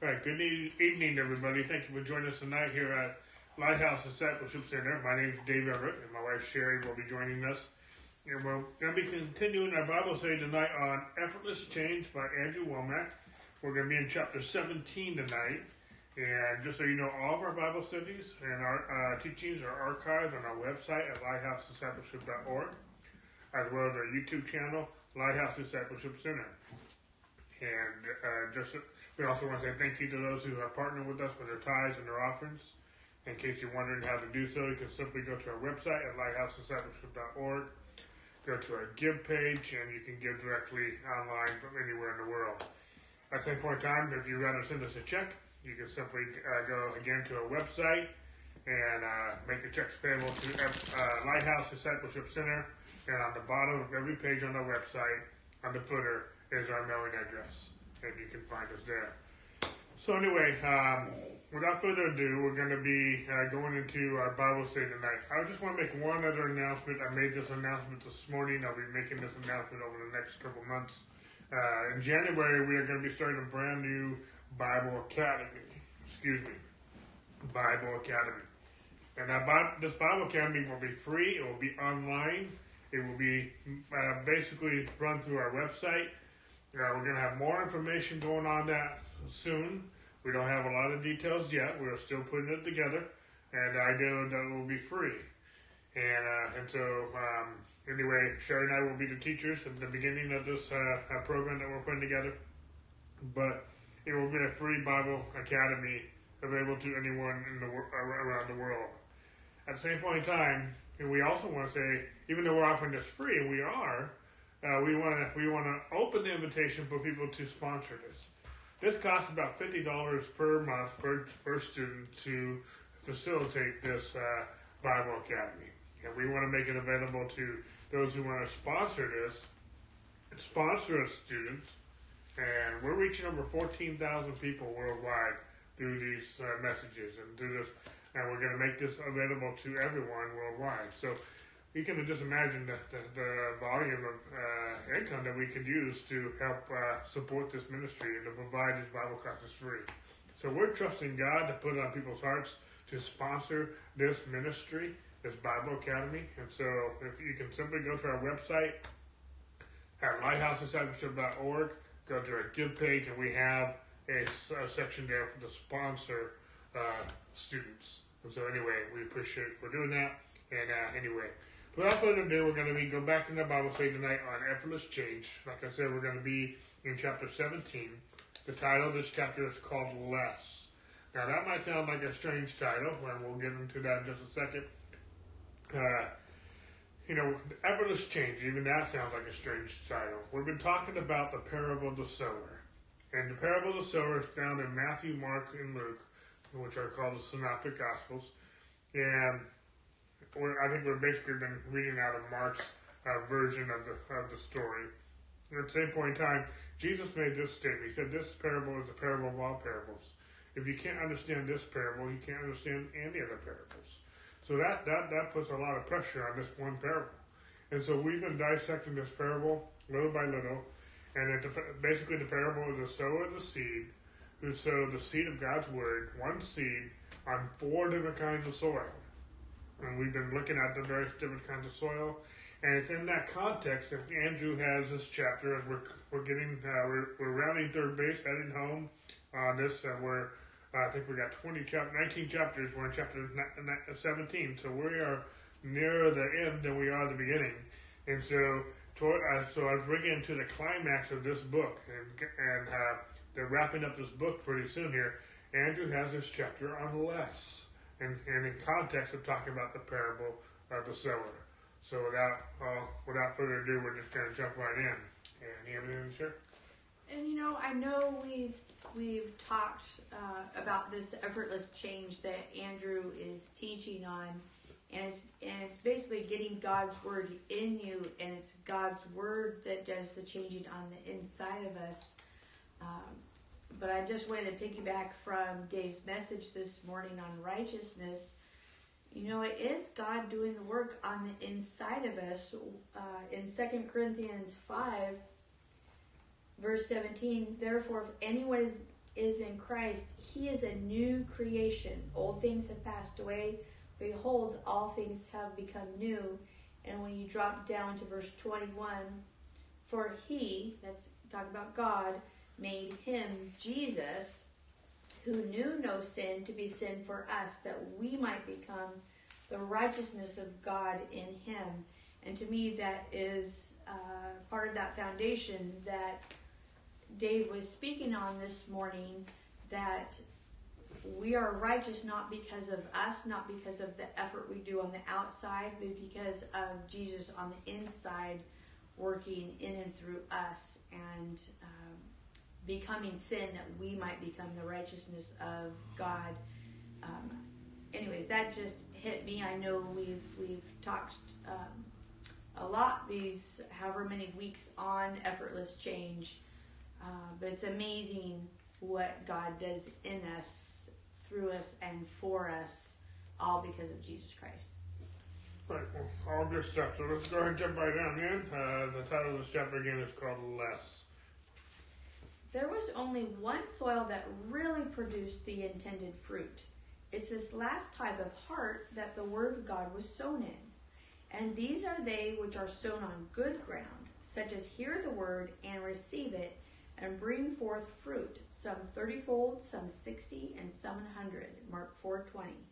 All right, good evening, everybody. Thank you for joining us tonight here at Lighthouse Discipleship Center. My name is Dave Everett, and my wife Sherry will be joining us. And we're going to be continuing our Bible study tonight on Effortless Change by Andrew Womack. We're going to be in chapter 17 tonight. And just so you know, all of our Bible studies and our uh, teachings are archived on our website at lighthousediscipleship.org, as well as our YouTube channel, Lighthouse Discipleship Center. And uh, just we also want to say thank you to those who have partnered with us with their tithes and their offerings. In case you're wondering how to do so, you can simply go to our website at lighthousediscipleship.org, go to our give page, and you can give directly online from anywhere in the world. At the same point in time, if you'd rather send us a check, you can simply uh, go again to our website and uh, make the checks payable to uh, Lighthouse Discipleship Center. And on the bottom of every page on our website, on the footer, is our mailing address, and you can find us there. So anyway, um, without further ado, we're going to be uh, going into our Bible study tonight. I just want to make one other announcement. I made this announcement this morning. I'll be making this announcement over the next couple months. Uh, in January, we are going to be starting a brand new Bible Academy. Excuse me, Bible Academy. And that this Bible Academy will be free. It will be online. It will be uh, basically run through our website. Uh, we're going to have more information going on that soon. We don't have a lot of details yet. We're still putting it together, and I know that it will be free. And uh, and so um, anyway, Sherry and I will be the teachers at the beginning of this uh, uh, program that we're putting together. But it will be a free Bible academy available to anyone in the wor- around the world. At the same point in time, we also want to say, even though we're offering this free, we are, uh, we want to we want to open the invitation for people to sponsor this. This costs about fifty dollars per month per per student to facilitate this uh, Bible Academy, and we want to make it available to those who want to sponsor this, sponsor a student, and we're reaching over fourteen thousand people worldwide through these uh, messages and through this, and we're going to make this available to everyone worldwide. So you can just imagine the, the, the volume of uh, income that we could use to help uh, support this ministry and to provide these Bible classes free. So we're trusting God to put it on people's hearts to sponsor this ministry, this Bible Academy. And so if you can simply go to our website at lighthousediscipleship.org, go to our give page, and we have a, a section there for the sponsor uh, students. And so anyway, we appreciate for doing that. And uh, anyway, without further ado, we're going to be go back in the Bible study tonight on effortless change. Like I said, we're going to be in chapter 17. The title of this chapter is called Less. Now that might sound like a strange title, and we'll get into that in just a second. Uh, you know, effortless change, even that sounds like a strange title. We've been talking about the parable of the sower. And the parable of the sower is found in Matthew, Mark, and Luke, which are called the Synoptic Gospels. And we're, I think we've basically been reading out of Mark's uh, version of the of the story. At the same point in time, Jesus made this statement. He said, "This parable is a parable of all parables. If you can't understand this parable, you can't understand any other parables." So that that that puts a lot of pressure on this one parable. And so we've been dissecting this parable little by little, and it, basically the parable is the sower of the seed who sowed the seed of God's word, one seed, on four different kinds of soil. And we've been looking at the various different kinds of soil. And it's in that context that Andrew has this chapter, and we're, we're getting, uh, we're, we're rounding third base, heading home on this, and we're, I think we got 20 chap- 19 chapters, we're in chapter 17, so we are nearer the end than we are the beginning. And so, toward, uh, so as we're getting to the climax of this book, and, and uh, they're wrapping up this book pretty soon here, Andrew has this chapter on less and, and in context of talking about the parable of the sower. So without uh, without further ado, we're just going to jump right in. And you have anything to share? And you know, I know we've we've talked uh, about this effortless change that Andrew is teaching on, and it's and it's basically getting God's word in you, and it's God's word that does the changing on the inside of us. Um, but I just wanted to piggyback from Dave's message this morning on righteousness. You know, it is God doing the work on the inside of us. Uh, in Second Corinthians 5, verse 17, therefore, if anyone is is in Christ, he is a new creation. Old things have passed away. Behold, all things have become new. And when you drop down to verse 21, for he, that's talking about God, made him, Jesus, who knew no sin, to be sin for us, that we might become the righteousness of God in him. And to me, that is uh, part of that foundation that Dave was speaking on this morning that we are righteous not because of us, not because of the effort we do on the outside, but because of Jesus on the inside working in and through us and um, becoming sin that we might become the righteousness of God. Um, anyways, that just hit me. I know we've we've talked um, a lot these however many weeks on effortless change, uh, but it's amazing what God does in us, through us, and for us, all because of Jesus Christ. Right, well, all good stuff. So let's go ahead and jump right down in. Uh, the title of this chapter again is called Less. There was only one soil that really produced the intended fruit. It's this last type of heart that the Word of God was sown in. And these are they which are sown on good ground, such as hear the word and receive it, and bring forth fruit, some thirtyfold, some sixty, and some hundred. Mark four twenty.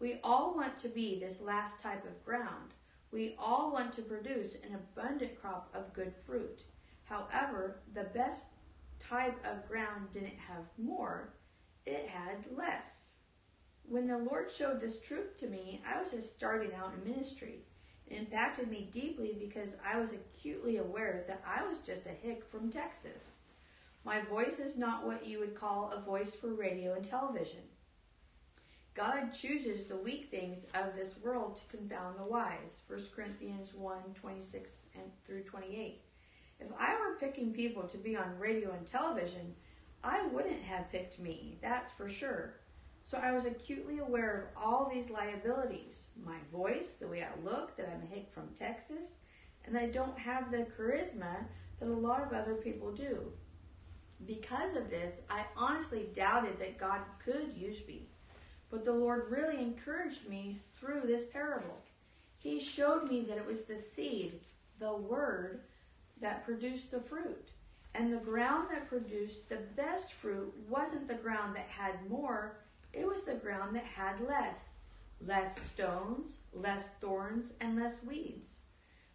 We all want to be this last type of ground. We all want to produce an abundant crop of good fruit. However, the best type of ground didn't have more, it had less. When the Lord showed this truth to me, I was just starting out in ministry. It impacted me deeply because I was acutely aware that I was just a hick from Texas. My voice is not what you would call a voice for radio and television. God chooses the weak things of this world to confound the wise. 1 Corinthians 1 26 and through 28. If I were picking people to be on radio and television, I wouldn't have picked me, that's for sure. So I was acutely aware of all these liabilities my voice, the way I look, that I'm a hick from Texas, and I don't have the charisma that a lot of other people do. Because of this, I honestly doubted that God could use me. But the Lord really encouraged me through this parable. He showed me that it was the seed, the word, that produced the fruit. And the ground that produced the best fruit wasn't the ground that had more, it was the ground that had less. Less stones, less thorns, and less weeds.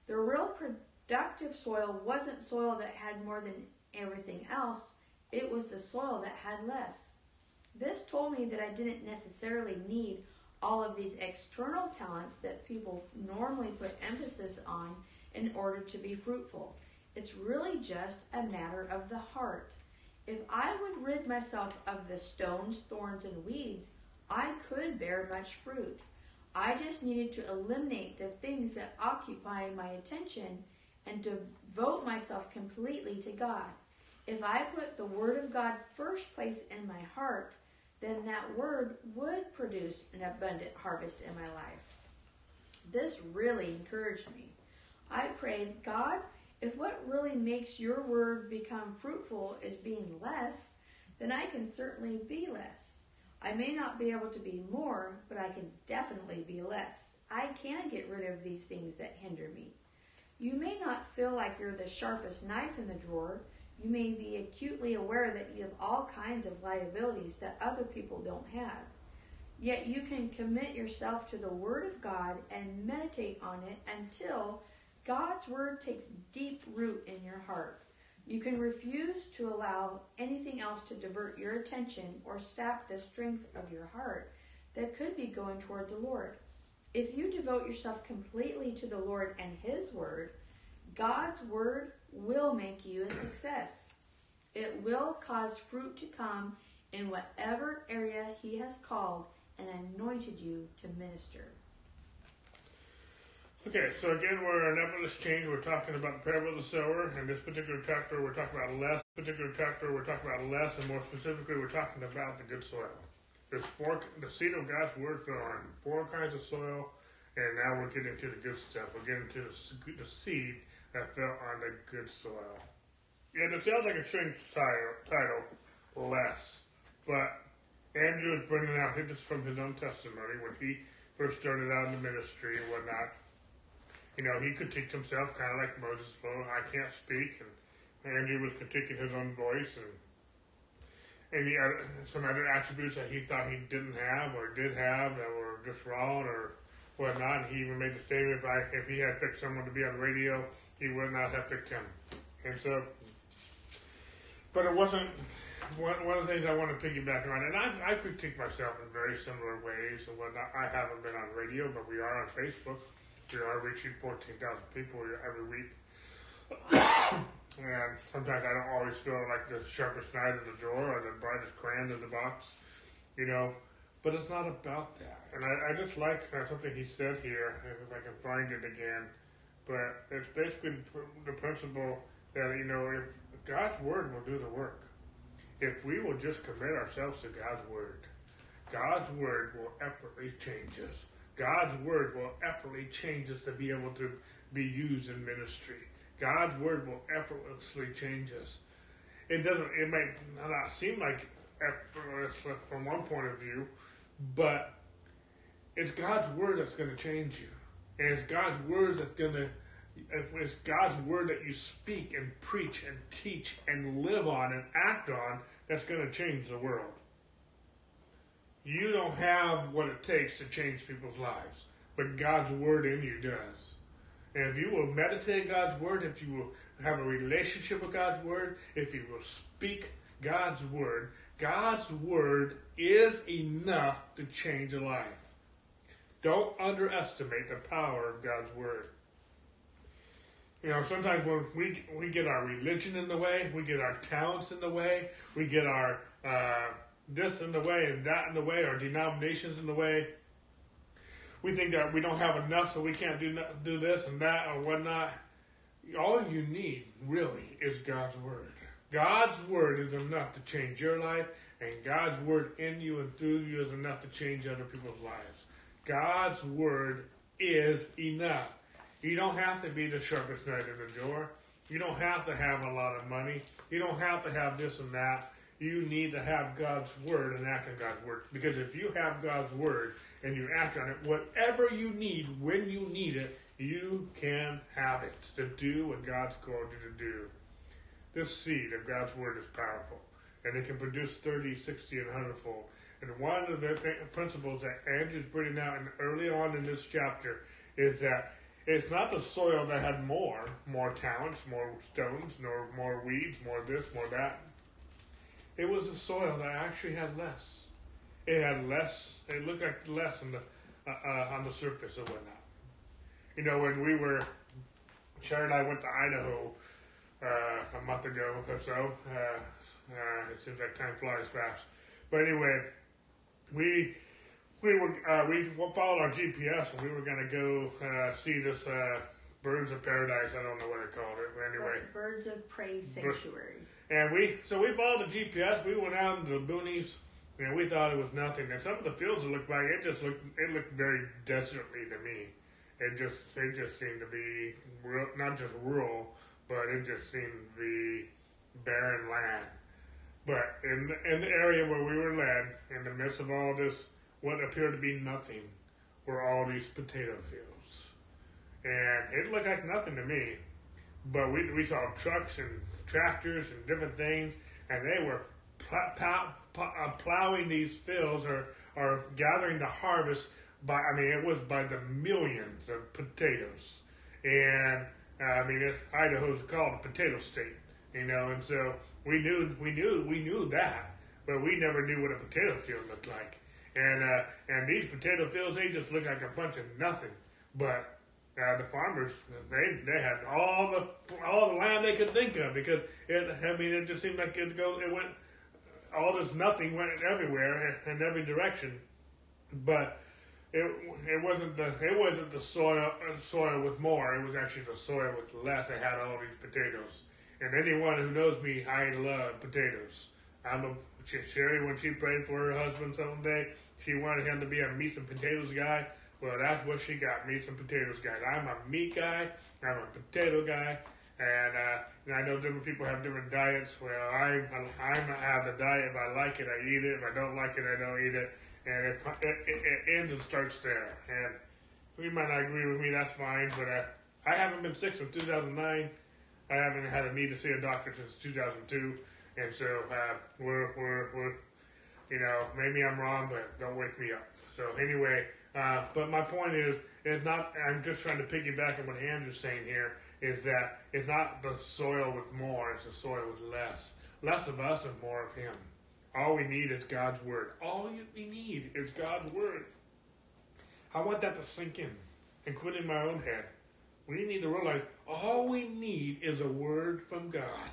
The real productive soil wasn't soil that had more than everything else, it was the soil that had less. This told me that I didn't necessarily need all of these external talents that people normally put emphasis on in order to be fruitful. It's really just a matter of the heart. If I would rid myself of the stones, thorns, and weeds, I could bear much fruit. I just needed to eliminate the things that occupy my attention and devote myself completely to God. If I put the Word of God first place in my heart, then that Word would produce an abundant harvest in my life. This really encouraged me. I prayed, God, if what really makes your Word become fruitful is being less, then I can certainly be less. I may not be able to be more, but I can definitely be less. I can get rid of these things that hinder me. You may not feel like you're the sharpest knife in the drawer, you may be acutely aware that you have all kinds of liabilities that other people don't have. Yet you can commit yourself to the Word of God and meditate on it until God's Word takes deep root in your heart. You can refuse to allow anything else to divert your attention or sap the strength of your heart that could be going toward the Lord. If you devote yourself completely to the Lord and His Word, God's Word will make you a success. It will cause fruit to come in whatever area He has called and anointed you to minister. Okay, so again, we're in Effortless Change. We're talking about the parable of the sower. In this particular chapter, we're talking about less. particular chapter, we're talking about less, and more specifically, we're talking about the good soil. There's four, the seed of God's word fell on four kinds of soil, and now we're getting to the good stuff. We're getting to the, the seed that fell on the good soil. And it sounds like a strange title, title. Less. But Andrew is bringing out just from his own testimony when he first started out in the ministry and whatnot. You know, he could critiqued himself kind of like Moses. Well, I can't speak, and Andrew was critiquing his own voice and any other, some other attributes that he thought he didn't have or did have that were just wrong or whatnot. And he even made the statement if I if he had picked someone to be on the radio, he would not have picked him. And so, but it wasn't one, one of the things I want to piggyback on, and I, I critique myself in very similar ways and whatnot. I haven't been on radio, but we are on Facebook. We are reaching 14,000 people every week. and sometimes I don't always feel like the sharpest knife in the drawer or the brightest crayon in the box, you know. But it's not about that. And I, I just like uh, something he said here, if I can find it again. But it's basically the principle that, you know, if God's word will do the work, if we will just commit ourselves to God's word, God's word will effortlessly change us. God's word will effortlessly change us to be able to be used in ministry. God's word will effortlessly change us. It doesn't. It might not seem like effortless from one point of view, but it's God's word that's going to change you, and it's God's word that's going to. It's God's word that you speak and preach and teach and live on and act on that's going to change the world. You don't have what it takes to change people's lives, but God's word in you does. And if you will meditate God's word, if you will have a relationship with God's word, if you will speak God's word, God's word is enough to change a life. Don't underestimate the power of God's word. You know, sometimes when we we get our religion in the way, we get our talents in the way, we get our uh, this in the way and that in the way, our denominations in the way we think that we don't have enough, so we can't do do this and that or whatnot. All you need really is God's word. God's word is enough to change your life, and God's word in you and through you is enough to change other people's lives. God's word is enough. You don't have to be the sharpest knife in the drawer. You don't have to have a lot of money. You don't have to have this and that. You need to have God's word and act on God's word. Because if you have God's word, and you act on it, whatever you need when you need it, you can have it to do what God's called you to do. This seed of God's Word is powerful, and it can produce 30, 60, and 100 fold. And one of the principles that Andrew's bringing out in, early on in this chapter is that it's not the soil that had more, more talents, more stones, nor more weeds, more this, more that. It was the soil that actually had less it had less. It looked like less on the uh, uh, on the surface or whatnot. You know, when we were, Sharon and I went to Idaho uh, a month ago or so. Uh, uh, it seems like time flies fast. But anyway, we we were uh, we followed our GPS and we were going to go see this birds of paradise. I don't know what they called it. But anyway, birds of prey sanctuary. And we so we followed the GPS. We went out into the boonies and we thought it was nothing. And some of the fields looked like it just looked it looked very desertly to me. It just it just seemed to be real, not just rural, but it just seemed to be barren land. But in the, in the area where we were led, in the midst of all this, what appeared to be nothing, were all these potato fields, and it looked like nothing to me. But we we saw trucks and tractors and different things, and they were uh, plowing these fields or, or gathering the harvest by, I mean, it was by the millions of potatoes. And, uh, I mean, it, Idaho's called a potato state, you know, and so we knew, we knew, we knew that, but we never knew what a potato field looked like. And, uh, and these potato fields, they just look like a bunch of nothing. But uh, the farmers they they had all the all the land they could think of because it I mean it just seemed like it go it went all this nothing went everywhere in every direction, but it it wasn't the it wasn't the soil uh, soil with more. It was actually the soil with less. It had all these potatoes. And anyone who knows me, I love potatoes. I'm a Sherry when she prayed for her husband someday. She wanted him to be a meat and potatoes guy. Well, that's what she got, meat and potatoes guy. I'm a meat guy. I'm a potato guy. And, uh, and I know different people have different diets. Well, I I, I'm have the diet. If I like it, I eat it. If I don't like it, I don't eat it. And it, it, it, ends and starts there. And you might not agree with me. That's fine. But uh, I haven't been sick since 2009. I haven't had a need to see a doctor since 2002. And so uh, we're, we're, we're, you know, maybe I'm wrong, but don't wake me up. So anyway, uh, but my point is, it's not. I'm just trying to piggyback on what Andrew's saying here. Is that it's not the soil with more; it's the soil with less. Less of us and more of Him. All we need is God's word. All we need is God's word. I want that to sink in, including my own head. We need to realize all we need is a word from God.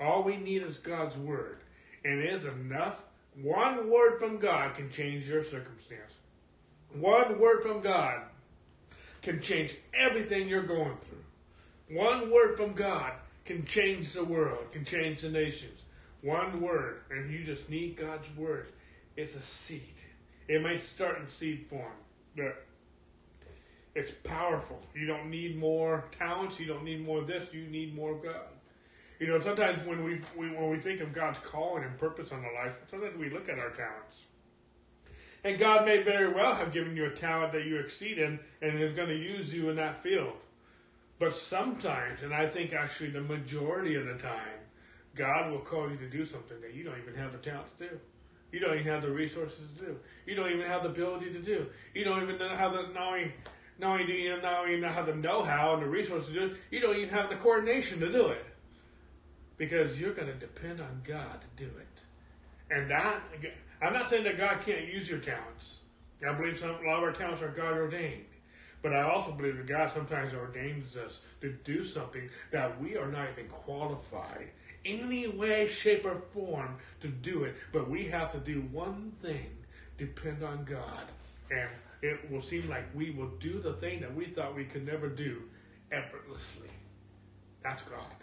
All we need is God's word. And it is enough. One word from God can change your circumstance. One word from God can change everything you're going through. One word from God can change the world, can change the nations. One word, and you just need God's word. It's a seed. It may start in seed form, but it's powerful. You don't need more talents. You don't need more of this. You need more of God. You know, sometimes when we, we when we think of God's calling and purpose on our life, sometimes we look at our talents. And God may very well have given you a talent that you exceed in and is going to use you in that field. But sometimes, and I think actually the majority of the time, God will call you to do something that you don't even have the talent to do. You don't even have the resources to do. You don't even have the ability to do. You don't even know how the knowing not only do you not even have the know-how and the resources to do it, you don't even have the coordination to do it. Because you're going to depend on God to do it. And that, I'm not saying that God can't use your talents. I believe some, a lot of our talents are God ordained. But I also believe that God sometimes ordains us to do something that we are not even qualified in any way, shape, or form to do it. But we have to do one thing depend on God. And it will seem like we will do the thing that we thought we could never do effortlessly. That's God.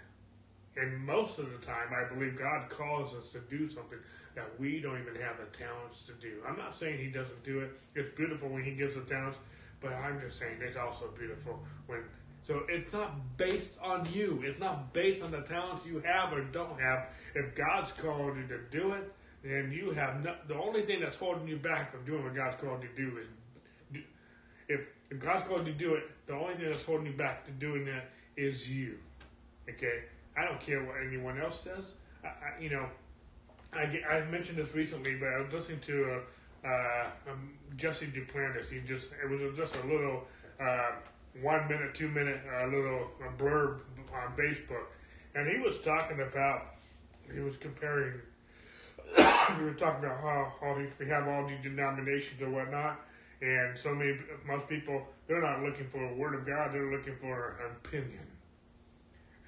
And most of the time, I believe God calls us to do something that we don't even have the talents to do. I'm not saying He doesn't do it. It's beautiful when He gives the talents, but I'm just saying it's also beautiful when. So it's not based on you. It's not based on the talents you have or don't have. If God's called you to do it, then you have no, the only thing that's holding you back from doing what God's called you to do is if, if God's called you to do it, the only thing that's holding you back to doing that is you. Okay? I don't care what anyone else says. I, I you know, I, I've mentioned this recently, but I was listening to uh, uh, um, Jesse Duplantis. He just it was just a little uh, one minute, two minute uh, little blurb on Facebook, and he was talking about he was comparing. we were talking about how, how we have all these denominations or whatnot, and so many, most people, they're not looking for a word of God, they're looking for an opinion.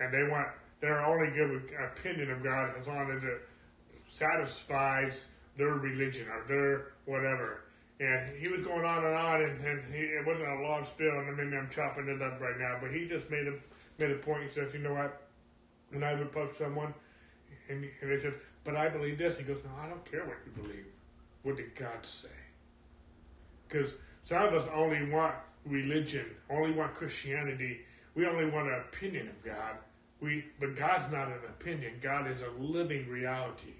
And they want, they're only good opinion of God as long as it satisfies their religion or their whatever. And he was going on and on, and, and he, it wasn't a long spiel, and maybe I'm chopping it up right now, but he just made a made a point. He says, you know what? When I would post someone, and, and they said, but I believe this. He goes, no, I don't care what you believe. What did God say? Because some of us only want religion, only want Christianity. We only want an opinion of God. We, but God's not an opinion. God is a living reality.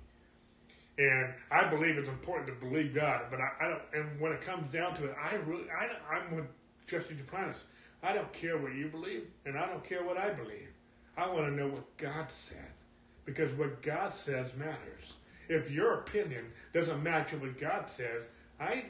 And I believe it's important to believe God, but I, I don't. And when it comes down to it, I really, I, I'm with Jesse Duplantis. I don't care what you believe, and I don't care what I believe. I want to know what God said, because what God says matters. If your opinion doesn't match up what God says, I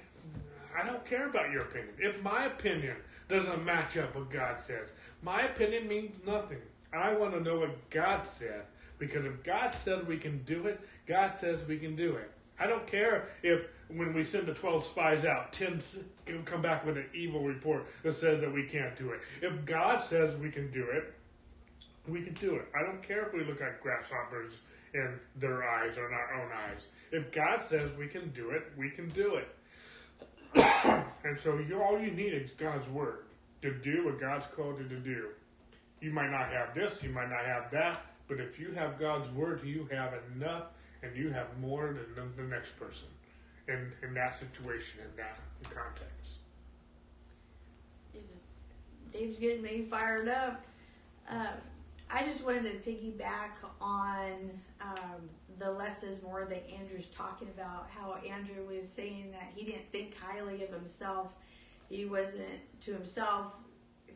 I don't care about your opinion. If my opinion doesn't match up what God says, my opinion means nothing. I want to know what God said. Because if God said we can do it, God says we can do it. I don't care if when we send the 12 spies out, 10 come back with an evil report that says that we can't do it. If God says we can do it, we can do it. I don't care if we look like grasshoppers in their eyes or in our own eyes. If God says we can do it, we can do it. and so you, all you need is God's word to do what God's called you to do. You might not have this, you might not have that, but if you have God's word, you have enough and you have more than the, next person in, in that situation, in that context. Dave's getting me fired up. Uh, I just wanted to piggyback on um, the less is more that Andrew's talking about. How Andrew was saying that he didn't think highly of himself. He wasn't to himself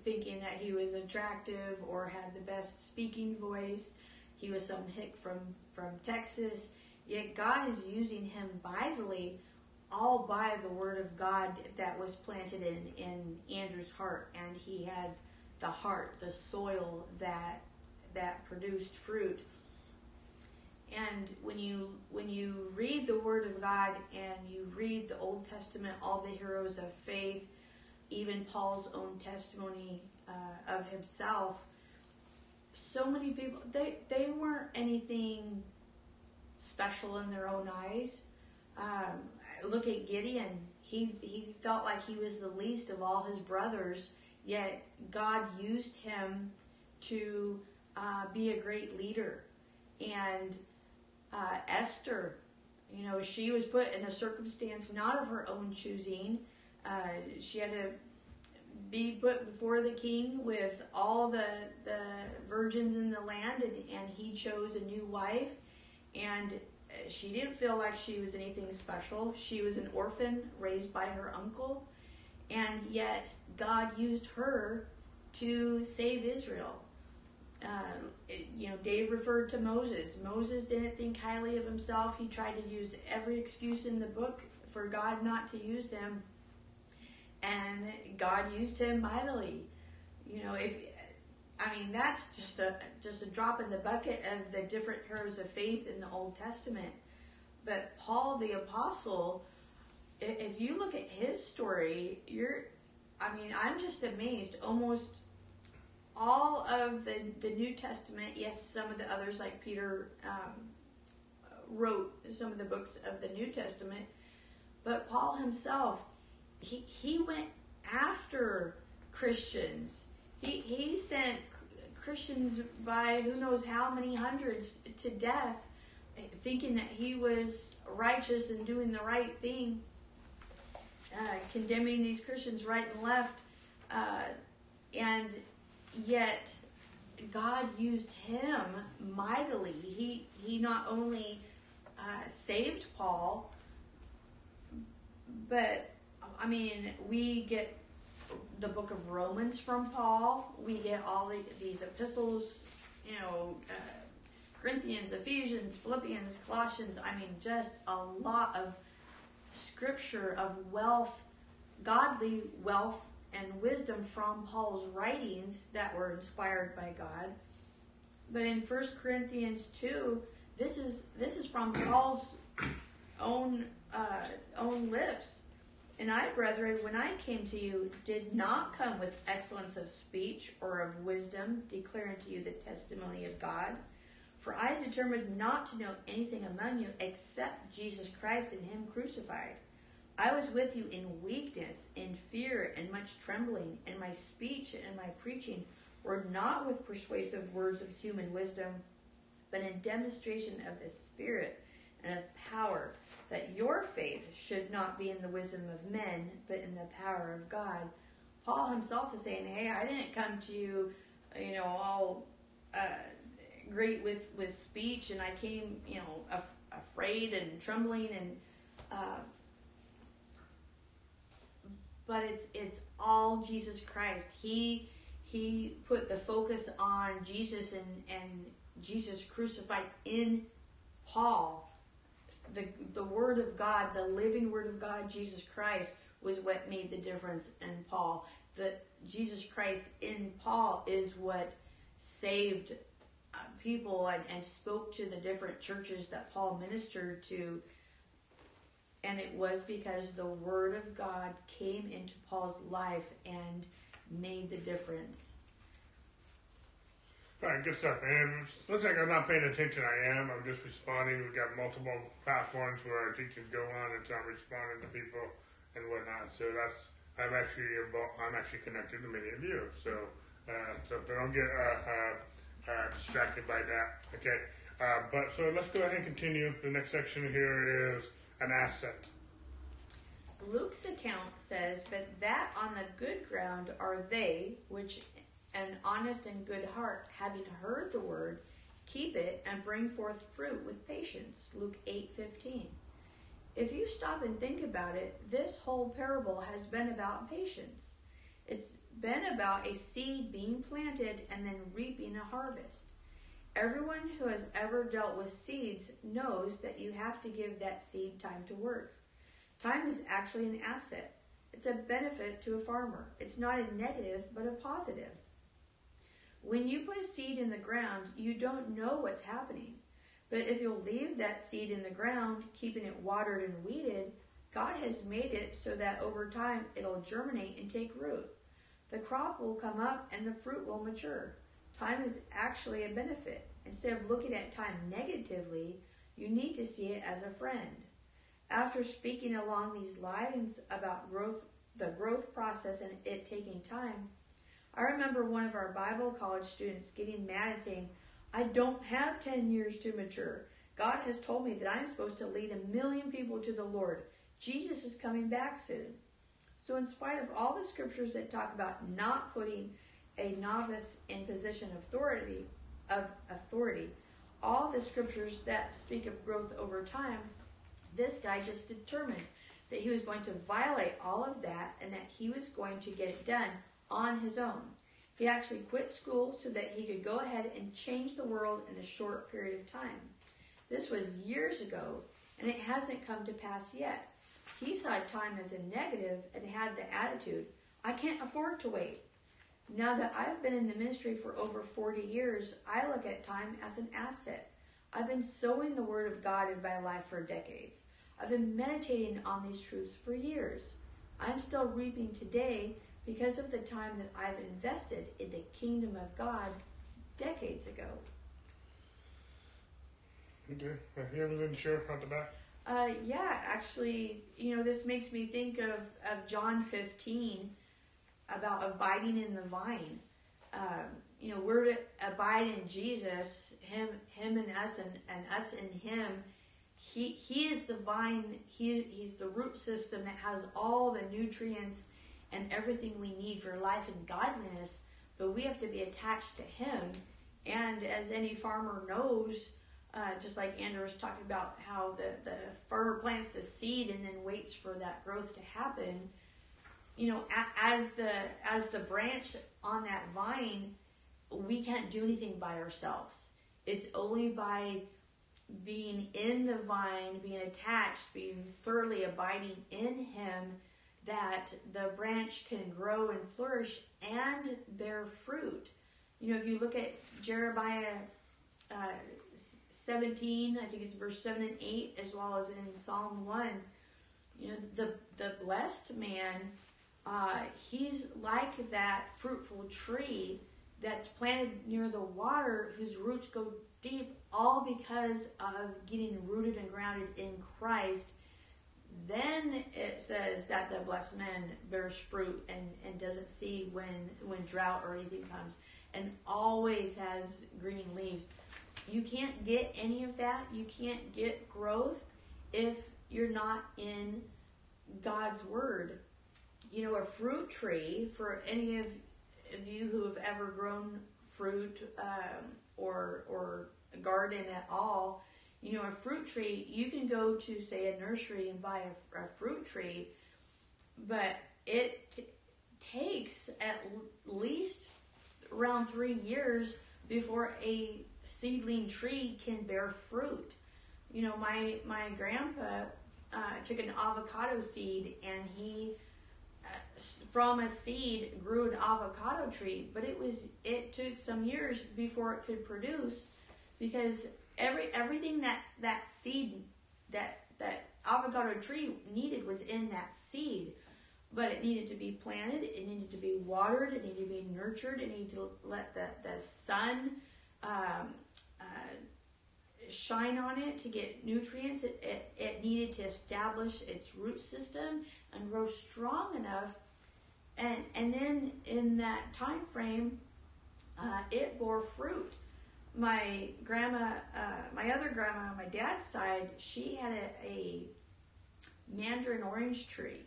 thinking that he was attractive or had the best speaking voice. He was some hick from from Texas. Yet God is using him vitally, all by the word of God that was planted in in Andrew's heart, and he had the heart, the soil that that produced fruit. And when you when you read the Word of God and you read the Old Testament, all the heroes of faith, even Paul's own testimony uh, of himself, so many people they they weren't anything special in their own eyes. Um, look at Gideon; he he felt like he was the least of all his brothers, yet God used him to uh, be a great leader. And uh, Esther, you know, she was put in a circumstance not of her own choosing. Uh, she had to be put before the king with all the, the virgins in the land, and, and he chose a new wife. And she didn't feel like she was anything special. She was an orphan raised by her uncle, and yet God used her to save Israel um, it, you know, Dave referred to Moses. Moses didn't think highly of himself. He tried to use every excuse in the book for God not to use him, and God used him mightily. You know, if I mean that's just a just a drop in the bucket of the different heroes of faith in the Old Testament. But Paul the apostle, if you look at his story, you're, I mean, I'm just amazed. Almost all of the, the New Testament, yes, some of the others, like Peter um, wrote some of the books of the New Testament, but Paul himself, he, he went after Christians. He, he sent Christians by who knows how many hundreds to death, thinking that he was righteous and doing the right thing, uh, condemning these Christians right and left. Uh, and yet God used him mightily. He he not only uh, saved Paul, but I mean we get the book of Romans from Paul. We get all the, these epistles, you know, uh, Corinthians, Ephesians, Philippians, Colossians. I mean, just a lot of scripture of wealth, godly wealth and wisdom from Paul's writings that were inspired by God. But in 1 Corinthians 2, this is this is from Paul's own uh, own lips. And I, brethren, when I came to you, did not come with excellence of speech or of wisdom, declaring to you the testimony of God. For I determined not to know anything among you except Jesus Christ and Him crucified. I was with you in weakness, in fear, and much trembling, and my speech and my preaching were not with persuasive words of human wisdom, but in demonstration of the Spirit and of power, that your faith should not be in the wisdom of men, but in the power of God. Paul himself is saying, "Hey, I didn't come to you, you know, all uh, great with with speech, and I came, you know, af- afraid and trembling and." Uh, but it's it's all Jesus Christ. He he put the focus on Jesus and and Jesus crucified in Paul. The the word of God, the living word of God, Jesus Christ was what made the difference in Paul. That Jesus Christ in Paul is what saved uh, people and, and spoke to the different churches that Paul ministered to and it was because the Word of God came into Paul's life and made the difference. All right, good stuff, man. Looks like I'm not paying attention. I am. I'm just responding. We've got multiple platforms where our teachings go on, and so I'm responding to people and whatnot. So that's I'm actually involved, I'm actually connected to many of you. So uh, so don't get uh, uh, uh, distracted by that. Okay. Uh, but so let's go ahead and continue. The next section here is an asset. Luke's account says, But that on the good ground are they which an honest and good heart, having heard the word, keep it and bring forth fruit with patience. Luke 8:15. If you stop and think about it, this whole parable has been about patience. It's been about a seed being planted and then reaping a harvest. Everyone who has ever dealt with seeds knows that you have to give that seed time to work. Time is actually an asset. It's a benefit to a farmer. It's not a negative, but a positive. When you put a seed in the ground, you don't know what's happening. But if you'll leave that seed in the ground, keeping it watered and weeded, God has made it so that over time it'll germinate and take root. The crop will come up and the fruit will mature. Time is actually a benefit. Instead of looking at time negatively, you need to see it as a friend. After speaking along these lines about growth, the growth process and it taking time, I remember one of our Bible college students getting mad and saying, I don't have 10 years to mature. God has told me that I'm supposed to lead a million people to the Lord. Jesus is coming back soon. So, in spite of all the scriptures that talk about not putting a novice in position of authority, of authority, all the scriptures that speak of growth over time, this guy just determined that he was going to violate all of that and that he was going to get it done on his own. He actually quit school so that he could go ahead and change the world in a short period of time. This was years ago, and it hasn't come to pass yet. He saw time as a negative and had the attitude, I can't afford to wait. Now that I've been in the ministry for over 40 years, I look at time as an asset. I've been sowing the Word of God in my life for decades. I've been meditating on these truths for years. I'm still reaping today because of the time that I've invested in the kingdom of God decades ago. Okay. You have anything to share out the back? Uh, yeah, actually, you know, this makes me think of, of John 15 about abiding in the vine. Um, you know, we're to abide in Jesus, him, him and us, and, and us in him. He, he is the vine. He, he's the root system that has all the nutrients and everything we need for life and godliness, but we have to be attached to Him. And as any farmer knows, uh, just like Andrew was talking about how the, the farmer plants the seed and then waits for that growth to happen, you know, as the as the branch on that vine, we can't do anything by ourselves. It's only by being in the vine, being attached, being thoroughly abiding in Him that the branch can grow and flourish and bear fruit. You know, if you look at Jeremiah uh, 17, I think it's verse 7 and 8, as well as in Psalm 1, you know, the, the blessed man, uh, he's like that fruitful tree that's planted near the water whose roots go deep, all because of getting rooted and grounded in Christ then it says that the blessed man bears fruit and, and doesn't see when when drought or anything comes and always has green leaves. You can't get any of that. You can't get growth if you're not in God's word. You know, a fruit tree, for any of, of you who have ever grown fruit um, or, or a garden at all, you know, a fruit tree, you can go to, say, a nursery and buy a, a fruit tree, but it t- takes at least around three years before a seedling tree can bear fruit. You know, my, my grandpa uh, took an avocado seed and he uh, from a seed grew an avocado tree but it was it took some years before it could produce because every everything that that seed that that avocado tree needed was in that seed. But it needed to be planted it needed to be watered it needed to be nurtured it needed to let the, the sun um, uh, shine on it to get nutrients. It, it, it needed to establish its root system and grow strong enough. And and then in that time frame uh, it bore fruit my grandma, uh, my other grandma on my dad's side, she had a, a mandarin orange tree.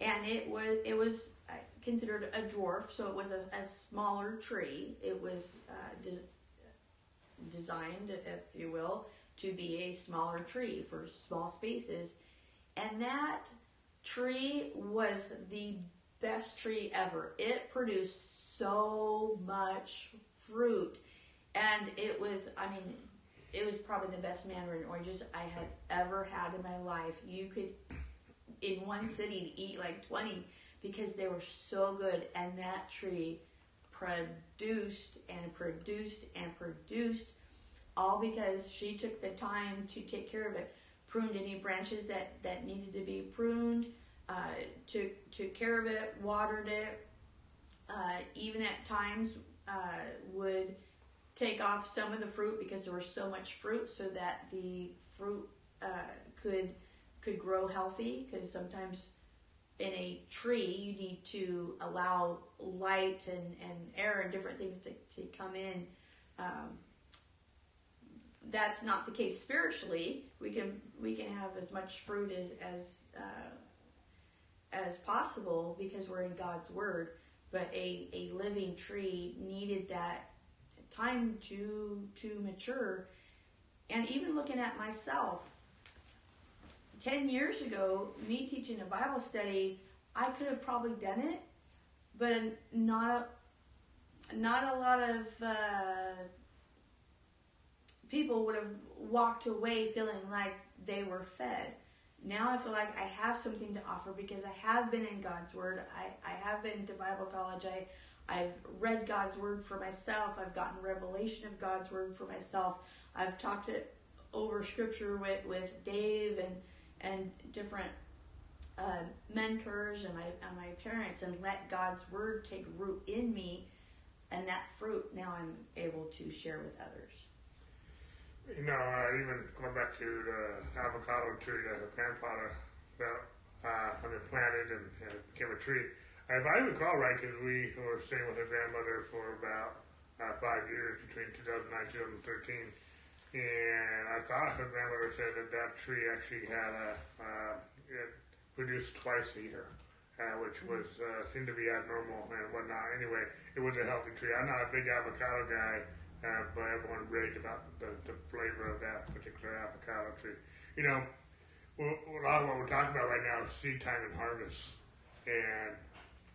and it was it was uh, considered a dwarf, so it was a, a smaller tree. It was uh, des- designed, if you will, to be a smaller tree for small spaces, and that tree was the best tree ever. It produced so much fruit, and it was, I mean, it was probably the best mandarin oranges I had ever had in my life. You could, in one city, eat like 20 because they were so good, and that tree produced and produced and produced all because she took the time to take care of it. Pruned any branches that, that needed to be pruned uh, took, took care of it watered it. Uh, even at times uh, would take off some of the fruit because there was so much fruit so that the fruit uh, could could grow healthy. Because sometimes in a tree you need to allow light and, and air and different things to, to come in. Um, that's not the case spiritually. We can we can have as much fruit as as uh, as possible because we're in God's word. But a, a living tree needed that time to to mature. And even looking at myself 10 years ago me teaching a bible study i could have probably done it but not a, not a lot of uh, people would have walked away feeling like they were fed. Now i feel like i have something to offer because i have been in god's word. I, I have been to bible college. I I've read God's word for myself. I've gotten revelation of God's word for myself. I've talked it over scripture with, with Dave and and different uh, mentors and my and my parents, and let God's word take root in me, and that fruit now I'm able to share with others. You know, uh, even going back to the avocado tree that her grandfather uh, mean, planted and, and became a tree if I recall right, because we were staying with her grandmother for about uh, five years between 2009 and 2013, and I thought her grandmother said that that tree actually had a uh, it produced twice a year, uh, which was uh, seemed to be abnormal and whatnot. Anyway, it was a healthy tree. I'm not a big avocado guy, uh, but everyone raved about the, the flavor of that particular avocado tree. You know, well, a lot of what we're talking about right now is seed time and harvest, and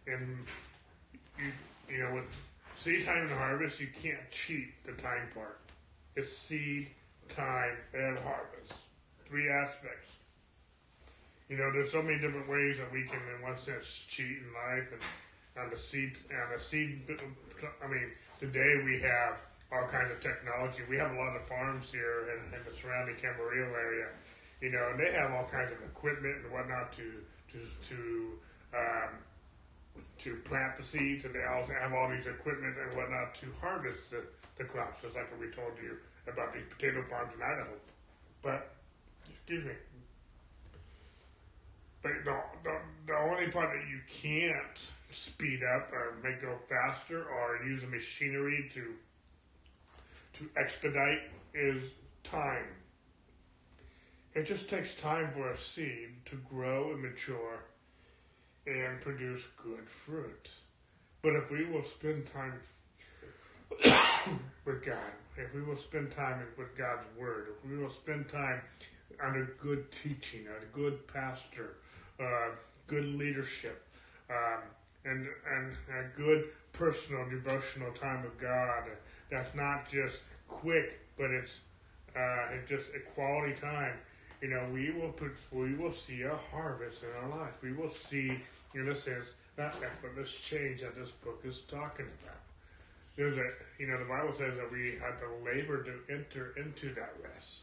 and you you know with seed time and harvest you can't cheat the time part. It's seed, time, and harvest. Three aspects. You know, there's so many different ways that we can, in one sense, cheat in life, and on the seed, on the seed. I mean, today we have all kinds of technology. We have a lot of farms here in, in the surrounding Camarillo area, you know, and they have all kinds of equipment and whatnot to to to um, to plant the seeds, and they also have all these equipment and whatnot to harvest the, the crops, just like we told you about these potato farms in Idaho. But, excuse me. But the, the, the only part that you can't speed up or make go faster or use machinery to to expedite is time. It just takes time for a seed to grow and mature and produce good fruit. But if we will spend time with God, if we will spend time with God's Word, if we will spend time under good teaching, a good pastor, uh, good leadership, um, and, and a good personal devotional time with God, that's not just quick, but it's uh, it's just a quality time you know, we will put, we will see a harvest in our life. We will see, in a sense, that effortless change that this book is talking about. There's a, you know, the Bible says that we have to labor to enter into that rest.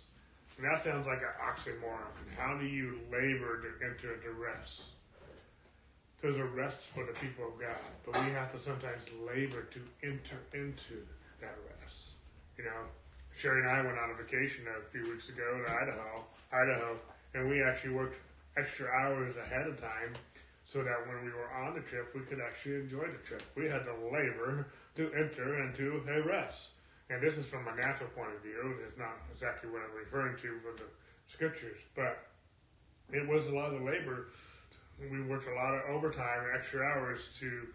And that sounds like an oxymoron. How do you labor to enter into rest? There's a rest for the people of God, but we have to sometimes labor to enter into that rest. You know, Sherry and I went on a vacation a few weeks ago to Idaho, Idaho, and we actually worked extra hours ahead of time so that when we were on the trip, we could actually enjoy the trip. We had to labor to enter into a rest. And this is from a natural point of view. It's not exactly what I'm referring to with the scriptures, but it was a lot of labor we worked a lot of overtime, extra hours to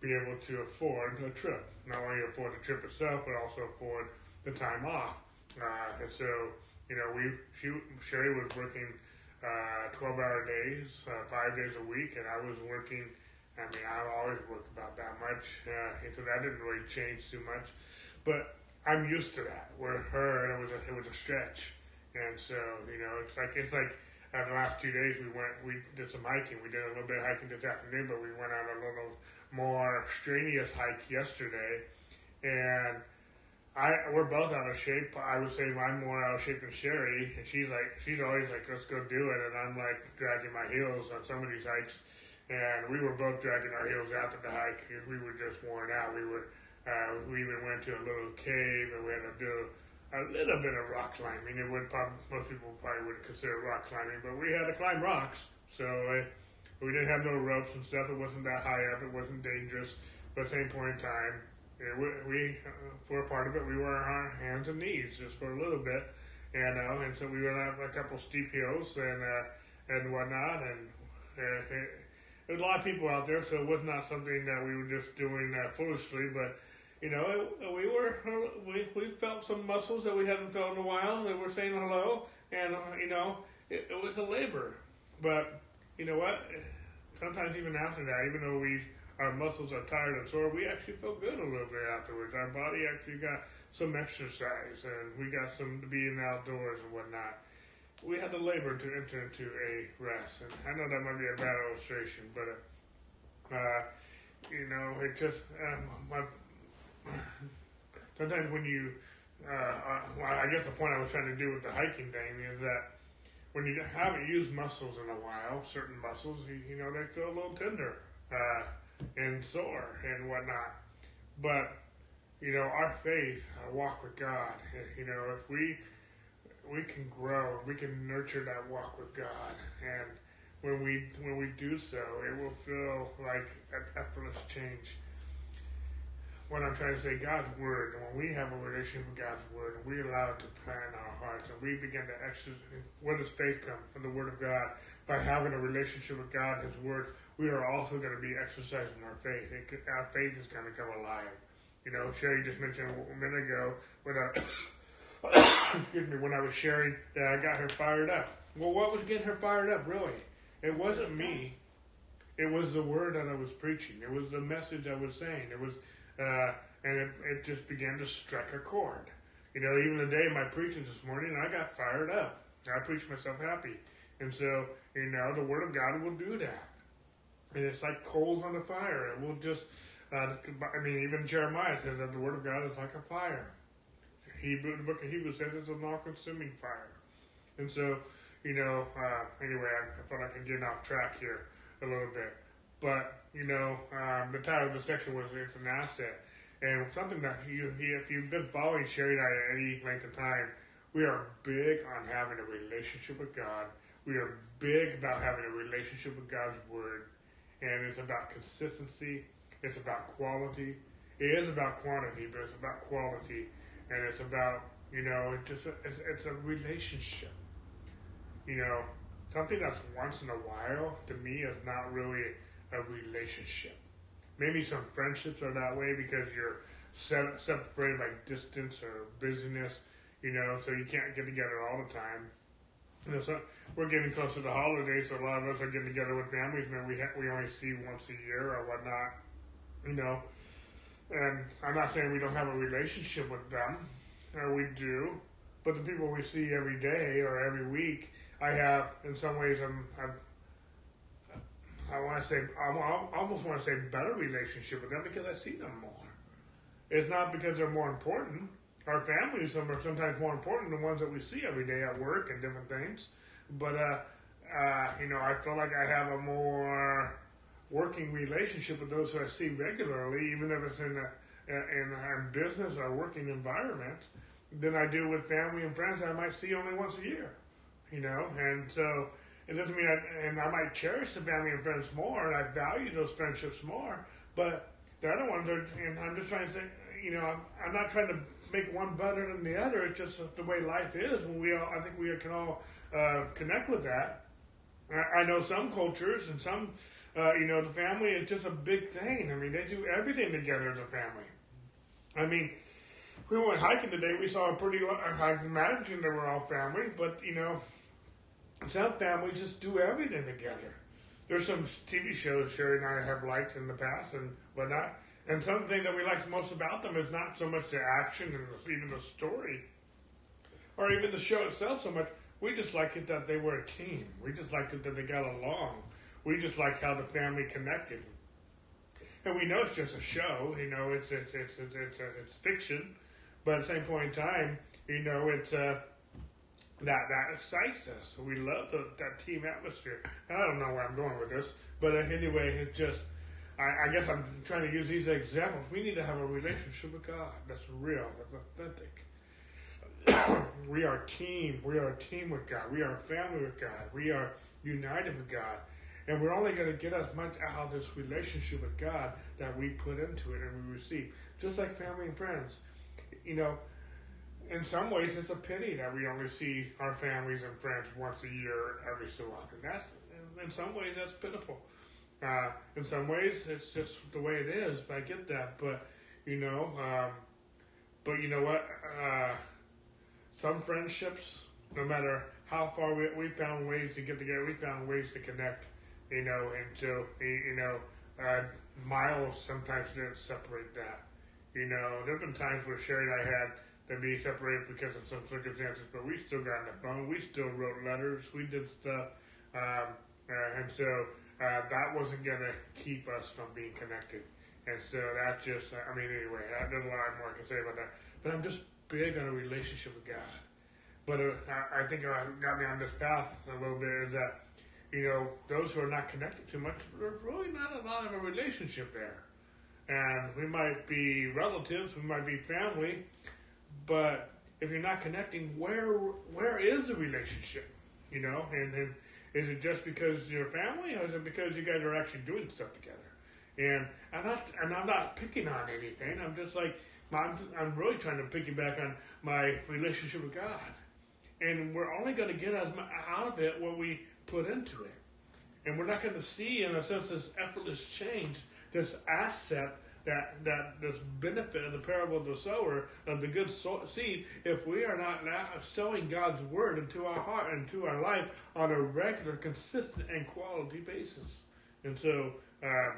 be able to afford a trip. Not only afford the trip itself, but also afford the time off. Uh, and so, you know, we she Sherry was working uh, twelve hour days, uh, five days a week, and I was working. I mean, I've always worked about that much, uh, and so that didn't really change too much. But I'm used to that. Where her, it was a it was a stretch, and so you know, it's like it's like uh, the last two days we went, we did some hiking. We did a little bit of hiking this afternoon, but we went on a little more strenuous hike yesterday, and I we're both out of shape. I would say I'm more out of shape than Sherry, and she's like she's always like let's go do it, and I'm like dragging my heels on some of these hikes, and we were both dragging our heels out after the hike because we were just worn out. We were uh, we even went to a little cave and we had to do a little bit of rock climbing. It would probably, most people probably wouldn't consider rock climbing, but we had to climb rocks. So uh, we didn't have no ropes and stuff. It wasn't that high up. It wasn't dangerous. But at same point in time, it, we, we uh, for a part of it, we were on our hands and knees just for a little bit, and uh, and so we went up a couple steep hills and uh, and whatnot, and uh, it, there was a lot of people out there, so it was not something that we were just doing uh, foolishly, but you know, we were we we felt some muscles that we hadn't felt in a while. They were saying hello, and uh, you know, it, it was a labor. But you know what? Sometimes even after that, even though we our muscles are tired and sore, we actually feel good a little bit afterwards. Our body actually got some exercise, and we got some to be in the outdoors and whatnot. We had to labor to enter into a rest, and I know that might be a bad illustration, but uh, you know, it just um, my sometimes when you, uh, uh, well, I guess the point I was trying to do with the hiking thing is that when you haven't used muscles in a while, certain muscles, you, you know, they feel a little tender uh, and sore and whatnot. But you know, our faith, our walk with God, you know, if we we can grow, we can nurture that walk with God, and when we when we do so, it will feel like an effortless change what I'm trying to say, God's word, when we have a relationship with God's word, and we allow it to plant in our hearts, and we begin to exercise, where does faith come? From the word of God. By having a relationship with God, and His word, we are also going to be exercising our faith. It, our faith is going to come alive. You know, Sherry just mentioned a minute ago when I, excuse me, when I was sharing that I got her fired up. Well, what was getting her fired up, really? It wasn't me. It was the word that I was preaching. It was the message I was saying. It was uh, and it, it just began to strike a chord. You know, even the day of my preaching this morning, I got fired up. I preached myself happy. And so, you know, the Word of God will do that. And it's like coals on the fire. It will just, uh, I mean, even Jeremiah says that the Word of God is like a fire. Hebrew, the book of Hebrews says it's an all consuming fire. And so, you know, uh, anyway, I, I thought I could get off track here a little bit. But you know, um, the title of the section was "It's an Asset," and something that you, if you've been following Sherry and I at any length of time, we are big on having a relationship with God. We are big about having a relationship with God's Word, and it's about consistency. It's about quality. It is about quantity, but it's about quality, and it's about you know, it's just it's, it's a relationship. You know, something that's once in a while to me is not really a relationship. Maybe some friendships are that way because you're separated by distance or busyness, you know, so you can't get together all the time. You know, so we're getting closer to holidays, so a lot of us are getting together with families, man. We ha- we only see once a year or whatnot, you know. And I'm not saying we don't have a relationship with them, or we do, but the people we see every day or every week, I have in some ways I'm I've I want to say, I almost want to say better relationship with them because I see them more. It's not because they're more important. Our families are sometimes more important than ones that we see every day at work and different things. But, uh, uh, you know, I feel like I have a more working relationship with those who I see regularly, even if it's in a, in a business or working environment, than I do with family and friends I might see only once a year. You know, and so it doesn't mean I, and I might cherish the family and friends more, and I value those friendships more. But the other ones are, and I'm just trying to say, you know, I'm, I'm not trying to make one better than the other. It's just the way life is. When we all, I think we can all uh, connect with that. I, know some cultures and some, uh, you know, the family is just a big thing. I mean, they do everything together as a family. I mean, we went hiking today. We saw a pretty. I imagine they were all family, but you know, some families just do everything together. There's some TV shows Sherry and I have liked in the past and whatnot, and something that we liked most about them is not so much the action and even the story, or even the show itself so much. We just liked it that they were a team. We just liked it that they got along. We just liked how the family connected. And we know it's just a show. You know, it's it's it's it's it's, it's fiction, but at the same point in time, you know, it's. Uh, that that excites us. We love the, that team atmosphere. I don't know where I'm going with this, but anyway, it just. I, I guess I'm trying to use these examples. We need to have a relationship with God that's real, that's authentic. we are a team. We are a team with God. We are a family with God. We are united with God. And we're only going to get as much out of this relationship with God that we put into it and we receive. Just like family and friends. You know, in some ways, it's a pity that we only see our families and friends once a year, every so often. That's in some ways that's pitiful. Uh, in some ways, it's just the way it is. But I get that. But you know, um, but you know what? Uh, some friendships, no matter how far we we found ways to get together, we found ways to connect. You know, and so you know, uh, miles sometimes didn't separate that. You know, there've been times where Sherry and I had to be separated because of some circumstances, but we still got on the phone. We still wrote letters. We did stuff. Um, uh, and so uh, that wasn't going to keep us from being connected. And so that just, I mean, anyway, there's a lot more I can say about that. But I'm just big on a relationship with God. But uh, I think what got me on this path a little bit is that, you know, those who are not connected too much, there's really not a lot of a relationship there. And we might be relatives, we might be family, but if you're not connecting, where where is the relationship? You know, and, and is it just because you're family, or is it because you guys are actually doing stuff together? And I'm not, and I'm not picking on anything. I'm just like, I'm, I'm really trying to piggyback on my relationship with God. And we're only going to get out of it what we put into it. And we're not going to see, in a sense, this effortless change, this asset that that this benefit of the parable of the sower of the good so- seed if we are not now sowing God's word into our heart and into our life on a regular, consistent, and quality basis. And so, uh,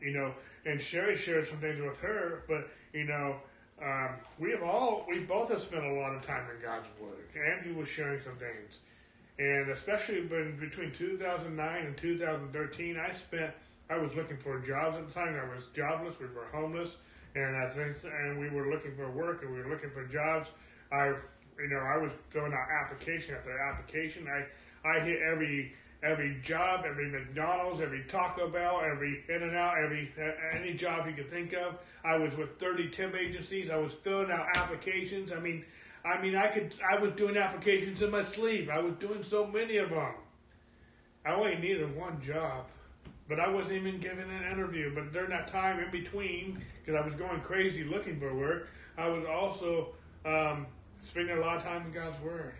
you know, and Sherry shared some things with her, but you know. Um, we have all, we both have spent a lot of time in God's Word. Andrew was sharing some things, and especially between 2009 and 2013, I spent I was looking for jobs at the time. I was jobless. We were homeless, and I think, and we were looking for work, and we were looking for jobs. I, you know, I was filling out application after application. I, I hit every every job, every McDonald's, every Taco Bell, every In and Out, every any job you could think of. I was with 30 temp agencies. I was filling out applications. I mean, I mean, I could. I was doing applications in my sleep. I was doing so many of them. I only needed one job but I wasn't even given an interview. But during that time in between, because I was going crazy looking for work, I was also um, spending a lot of time in God's Word.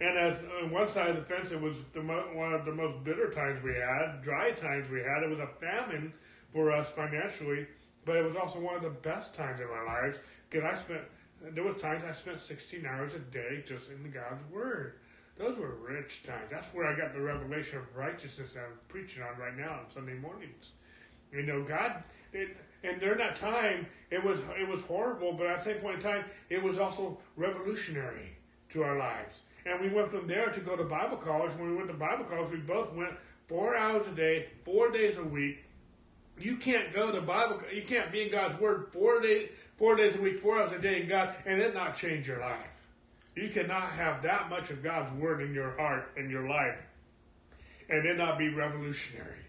And as on one side of the fence, it was the mo- one of the most bitter times we had, dry times we had. It was a famine for us financially, but it was also one of the best times of our lives because I spent. There was times I spent 16 hours a day just in God's Word. Those were rich times. That's where I got the revelation of righteousness I'm preaching on right now on Sunday mornings. You know, God, it, and during that time, it was it was horrible, but at the same point in time, it was also revolutionary to our lives. And we went from there to go to Bible college. When we went to Bible college, we both went four hours a day, four days a week. You can't go to Bible. You can't be in God's Word four days, four days a week, four hours a day in God, and it not change your life. You cannot have that much of God's word in your heart and your life and it not be revolutionary.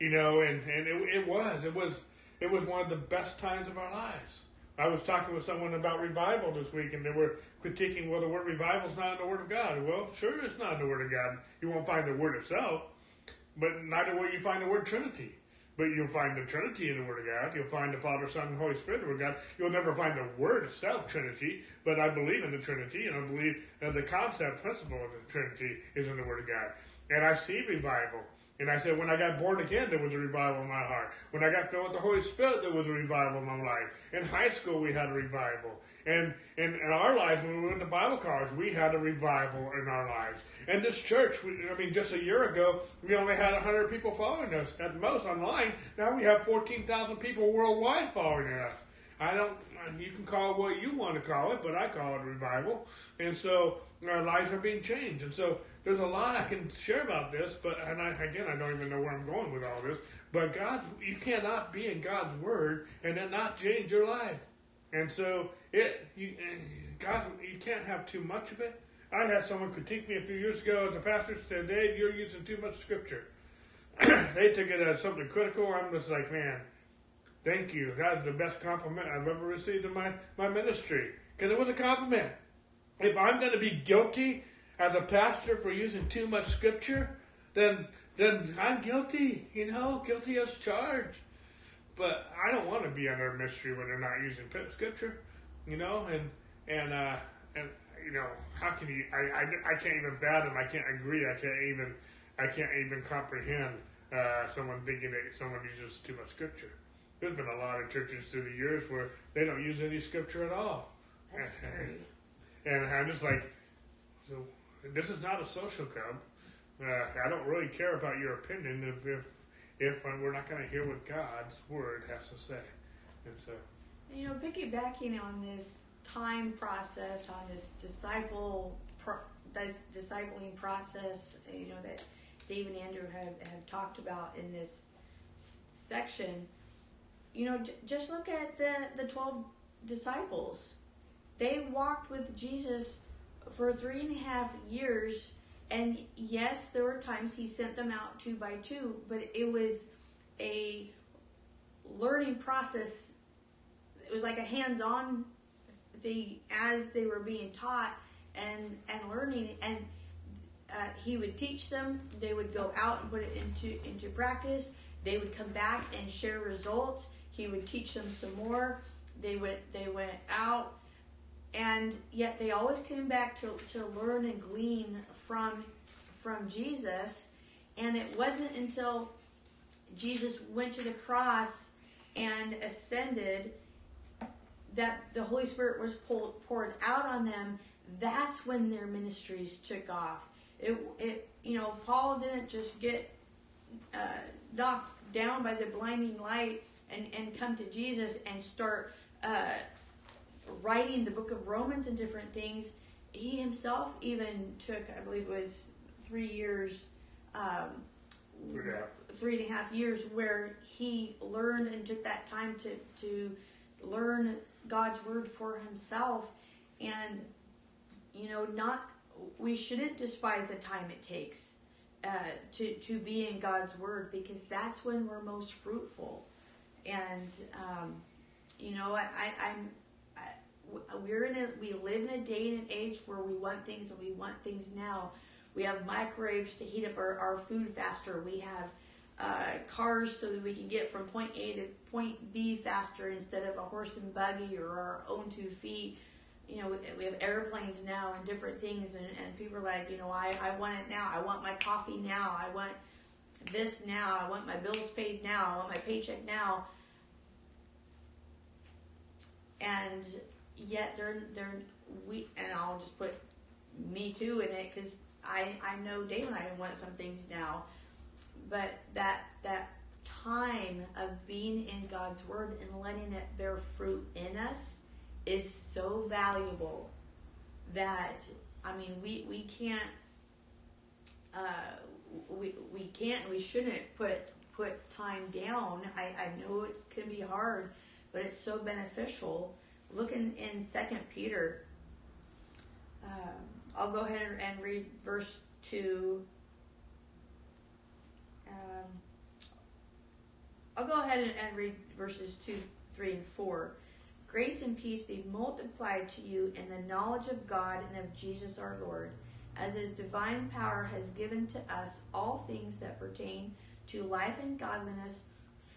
You know, and, and it, it was. It was it was one of the best times of our lives. I was talking with someone about revival this week, and they were critiquing, well, the word revival is not in the Word of God. Well, sure, it's not in the Word of God. You won't find the Word itself, but neither will you find the word Trinity. But you'll find the Trinity in the Word of God. You'll find the Father, Son, and Holy Spirit in the Word of God. You'll never find the Word itself, Trinity, but I believe in the Trinity, and I believe that the concept, principle of the Trinity is in the Word of God. And I see revival. And I said, when I got born again, there was a revival in my heart. When I got filled with the Holy Spirit, there was a revival in my life. In high school, we had a revival. And in, in our lives, when we went to Bible college, we had a revival in our lives. And this church, we, I mean, just a year ago, we only had 100 people following us at most online. Now we have 14,000 people worldwide following us. I don't, you can call it what you want to call it, but I call it revival. And so our lives are being changed. And so there's a lot I can share about this, but and I, again, I don't even know where I'm going with all this. But God, you cannot be in God's word and then not change your life. And so it, you, eh, God, you can't have too much of it. I had someone critique me a few years ago as a pastor said, Dave, you're using too much scripture. they took it as something critical. I'm just like, man, thank you. That is the best compliment I've ever received in my, my ministry. Because it was a compliment. If I'm going to be guilty as a pastor for using too much scripture, then then I'm guilty, you know, guilty as charged. But I don't want to be under a mystery when they're not using scripture, you know, and and uh, and you know, how can you? I, I, I can't even fathom. I can't agree. I can't even I can't even comprehend uh, someone thinking that someone uses too much scripture. There's been a lot of churches through the years where they don't use any scripture at all. That's scary. And I'm just like, so this is not a social club. Uh, I don't really care about your opinion if if, if we're not going to hear what God's word has to say. And so, you know, piggybacking on this time process, on this disciple pro, this discipling process, you know that Dave and Andrew have have talked about in this s- section. You know, j- just look at the the twelve disciples. They walked with Jesus for three and a half years. And yes, there were times he sent them out two by two, but it was a learning process. It was like a hands on thing as they were being taught and, and learning. And uh, he would teach them, they would go out and put it into, into practice. They would come back and share results. He would teach them some more. They went, they went out and yet they always came back to, to learn and glean from from Jesus and it wasn't until Jesus went to the cross and ascended that the Holy Spirit was pulled, poured out on them that's when their ministries took off it, it you know Paul didn't just get uh, knocked down by the blinding light and, and come to Jesus and start uh, writing the book of Romans and different things, he himself even took, I believe it was three years, um, yeah. three and a half years, where he learned and took that time to, to learn God's word for himself. And, you know, not, we shouldn't despise the time it takes uh, to, to be in God's word because that's when we're most fruitful. And, um, you know, I, I, I'm, we're in a we live in a day and an age where we want things and we want things now. We have microwaves to heat up our, our food faster. We have uh, cars so that we can get from point A to point B faster instead of a horse and buggy or our own two feet. You know, we have airplanes now and different things, and, and people are like, you know, I, I want it now. I want my coffee now. I want this now. I want my bills paid now. I want my paycheck now. And yet they're they're we and I'll just put me too in it because I I know Dave and I want some things now, but that that time of being in God's word and letting it bear fruit in us is so valuable that I mean we we can't uh, we we can't we shouldn't put put time down. I I know it can be hard, but it's so beneficial looking in Second Peter, um, I'll go ahead and read verse two. Um, I'll go ahead and read verses two, three, and four. Grace and peace be multiplied to you in the knowledge of God and of Jesus our Lord, as His divine power has given to us all things that pertain to life and godliness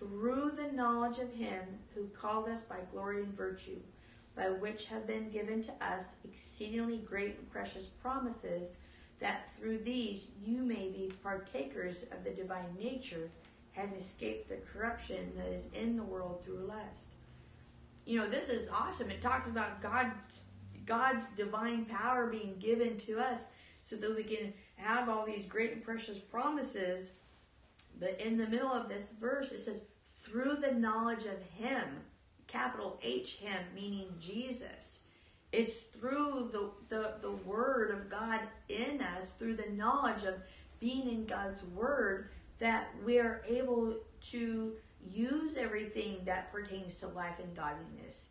through the knowledge of him who called us by glory and virtue, by which have been given to us exceedingly great and precious promises, that through these you may be partakers of the divine nature, having escaped the corruption that is in the world through lust. You know, this is awesome. It talks about God's God's divine power being given to us so that we can have all these great and precious promises. But in the middle of this verse, it says, through the knowledge of Him, capital H, Him, meaning Jesus. It's through the, the, the Word of God in us, through the knowledge of being in God's Word, that we're able to use everything that pertains to life and godliness.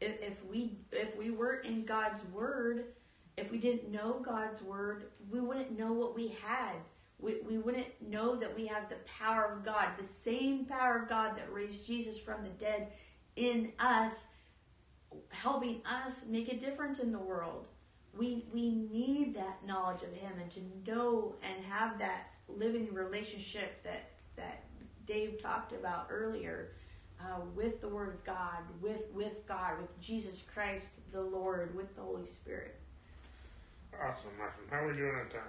If, if we if we weren't in God's Word, if we didn't know God's Word, we wouldn't know what we had. We, we wouldn't know that we have the power of God, the same power of God that raised Jesus from the dead in us helping us make a difference in the world. We we need that knowledge of him and to know and have that living relationship that that Dave talked about earlier uh, with the Word of God, with with God, with Jesus Christ the Lord, with the Holy Spirit. Awesome, awesome. How are we doing on time?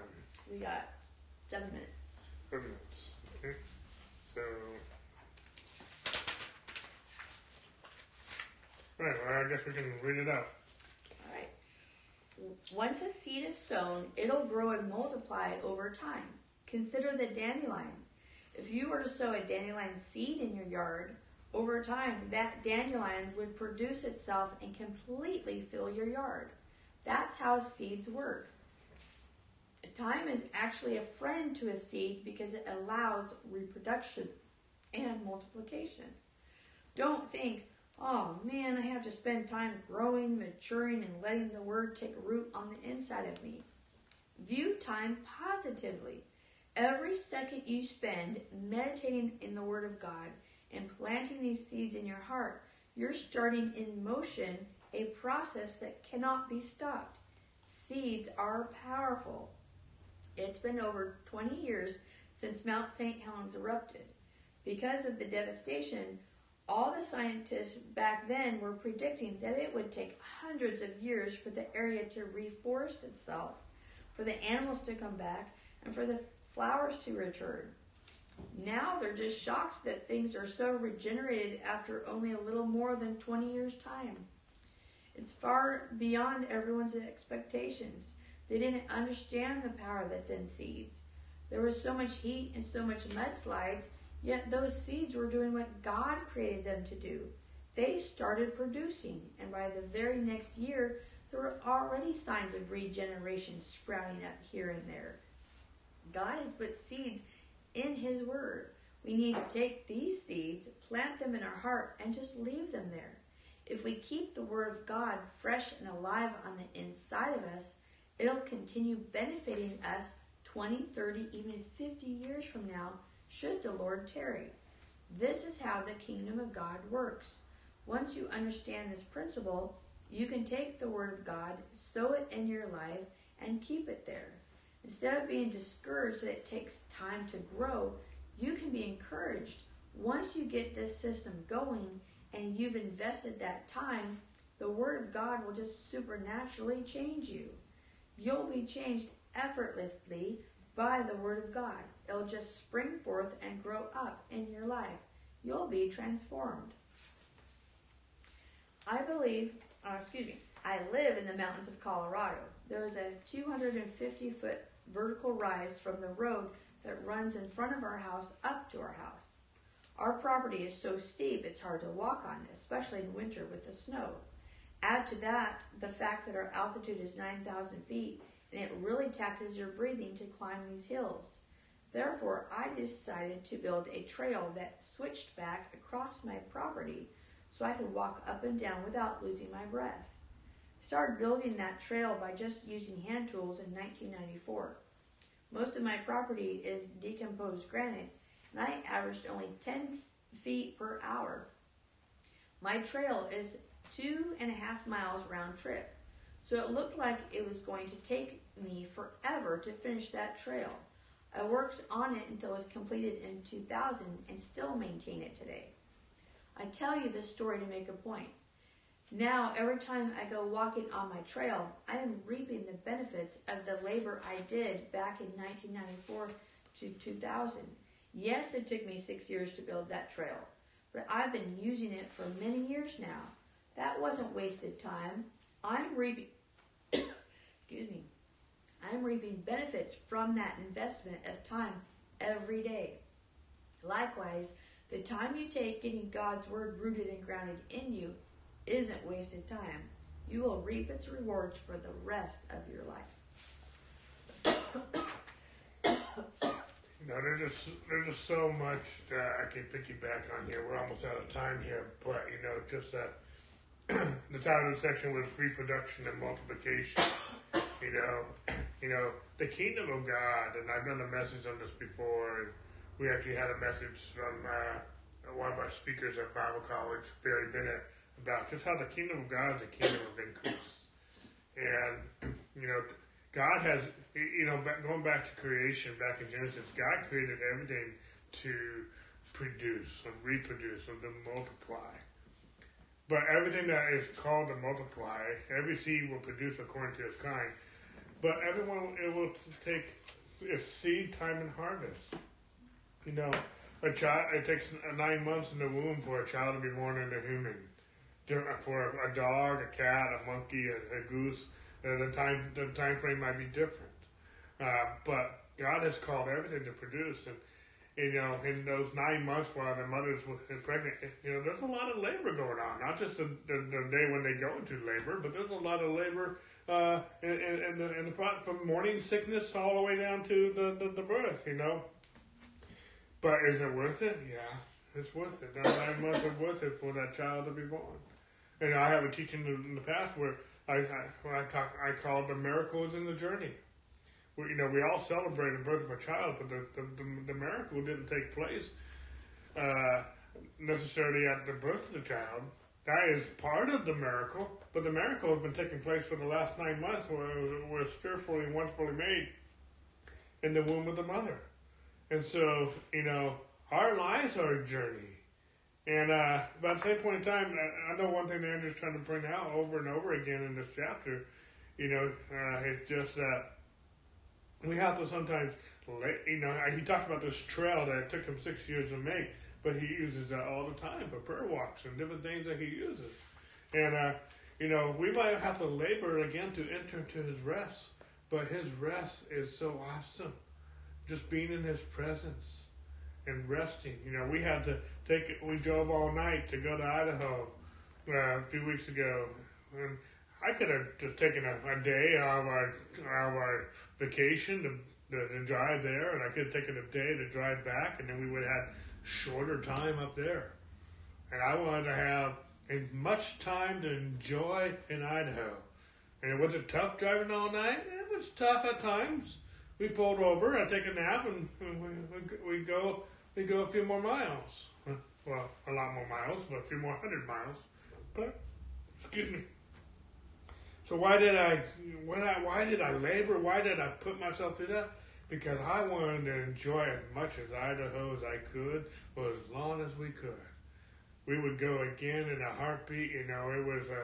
We got seven minutes. Seven minutes. Okay. So. Right, well, I guess we can read it out. All right. Once a seed is sown, it'll grow and multiply over time. Consider the dandelion. If you were to sow a dandelion seed in your yard, over time that dandelion would produce itself and completely fill your yard. That's how seeds work. Time is actually a friend to a seed because it allows reproduction and multiplication. Don't think, oh man, I have to spend time growing, maturing, and letting the word take root on the inside of me. View time positively. Every second you spend meditating in the Word of God and planting these seeds in your heart, you're starting in motion a process that cannot be stopped. Seeds are powerful. It's been over 20 years since Mount St. Helens erupted. Because of the devastation, all the scientists back then were predicting that it would take hundreds of years for the area to reforest itself, for the animals to come back, and for the flowers to return. Now they're just shocked that things are so regenerated after only a little more than 20 years' time. It's far beyond everyone's expectations. They didn't understand the power that's in seeds. There was so much heat and so much mudslides, yet those seeds were doing what God created them to do. They started producing, and by the very next year, there were already signs of regeneration sprouting up here and there. God has put seeds in His Word. We need to take these seeds, plant them in our heart, and just leave them there. If we keep the Word of God fresh and alive on the inside of us, it'll continue benefiting us 20, 30, even 50 years from now, should the Lord tarry. This is how the kingdom of God works. Once you understand this principle, you can take the Word of God, sow it in your life, and keep it there. Instead of being discouraged that it takes time to grow, you can be encouraged. Once you get this system going and you've invested that time, the Word of God will just supernaturally change you. You'll be changed effortlessly by the Word of God. It'll just spring forth and grow up in your life. You'll be transformed. I believe, uh, excuse me, I live in the mountains of Colorado. There is a 250 foot vertical rise from the road that runs in front of our house up to our house. Our property is so steep it's hard to walk on, especially in winter with the snow. Add to that the fact that our altitude is 9,000 feet and it really taxes your breathing to climb these hills. Therefore, I decided to build a trail that switched back across my property so I could walk up and down without losing my breath. I started building that trail by just using hand tools in 1994. Most of my property is decomposed granite, and I averaged only 10 feet per hour. My trail is two and a half miles round trip, so it looked like it was going to take me forever to finish that trail. I worked on it until it was completed in 2000 and still maintain it today. I tell you this story to make a point. Now, every time I go walking on my trail, I am reaping the benefits of the labor I did back in 1994 to 2000. Yes, it took me six years to build that trail, but I've been using it for many years now. That wasn't wasted time. I'm reaping, excuse me, I'm reaping benefits from that investment of time every day. Likewise, the time you take getting God's Word rooted and grounded in you isn't wasted time. You will reap its rewards for the rest of your life. Know, there's just there's just so much that I can piggyback on here. We're almost out of time here, but you know, just that the title of the section was reproduction and multiplication. You know, you know, the kingdom of God, and I've done a message on this before, we actually had a message from uh, one of our speakers at Bible College, Barry Bennett, about just how the kingdom of God is a kingdom of increase. And you know, God has, you know, going back to creation, back in Genesis, God created everything to produce and reproduce and to multiply. But everything that is called to multiply, every seed will produce according to its kind. But everyone, it will take its seed time and harvest. You know, a child, it takes nine months in the womb for a child to be born into human. For a dog, a cat, a monkey, a, a goose, uh, the time the time frame might be different. Uh, but God has called everything to produce, and you know, in those nine months while the mother's pregnant, you know, there's a lot of labor going on. Not just the, the, the day when they go into labor, but there's a lot of labor uh, in, in, the, in the from morning sickness all the way down to the, the, the birth. You know, but is it worth it? Yeah, it's worth it. Those nine months are worth it for that child to be born. And I have a teaching in the past where I, I I talk, I call it the miracles in the journey. We, you know, we all celebrate the birth of a child, but the the, the, the miracle didn't take place uh, necessarily at the birth of the child. That is part of the miracle, but the miracle has been taking place for the last nine months, where it was, was fearfully and wonderfully made in the womb of the mother. And so, you know, our lives are a journey. And uh, about the same point in time, I, know one thing Andrew's trying to bring out over and over again in this chapter. You know, uh, it's just that we have to sometimes, you know, he talked about this trail that took him six years to make, but he uses that all the time for prayer walks and different things that he uses. And, uh, you know, we might have to labor again to enter into his rest, but his rest is so awesome. Just being in his presence and resting. You know, we had to take. We drove all night to go to Idaho uh, a few weeks ago, and I could have just taken a, a day of our of our vacation to, to, to drive there, and I could have taken a day to drive back, and then we would have had shorter time up there. And I wanted to have as much time to enjoy in Idaho. And it was it tough driving all night? It was tough at times. We pulled over, I take a nap, and we, we, we go we go a few more miles. Well, a lot more miles, but a few more hundred miles. But excuse me. So why did I, when I, why did I labor? Why did I put myself through that? Because I wanted to enjoy as much as Idaho as I could for as long as we could. We would go again in a heartbeat. You know, it was a,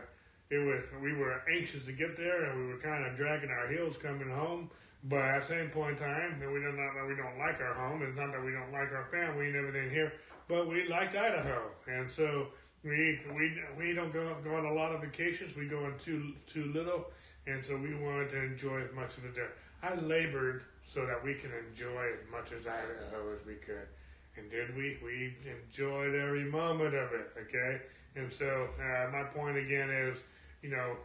it was we were anxious to get there, and we were kind of dragging our heels coming home. But at the same point in time, we don't not that we don't like our home. It's not that we don't like our family and everything here, but we like Idaho, and so we we we don't go go on a lot of vacations. We go on too too little, and so we wanted to enjoy as much of it there. I labored so that we can enjoy as much as Idaho as we could, and did we? We enjoyed every moment of it. Okay, and so uh, my point again is, you know,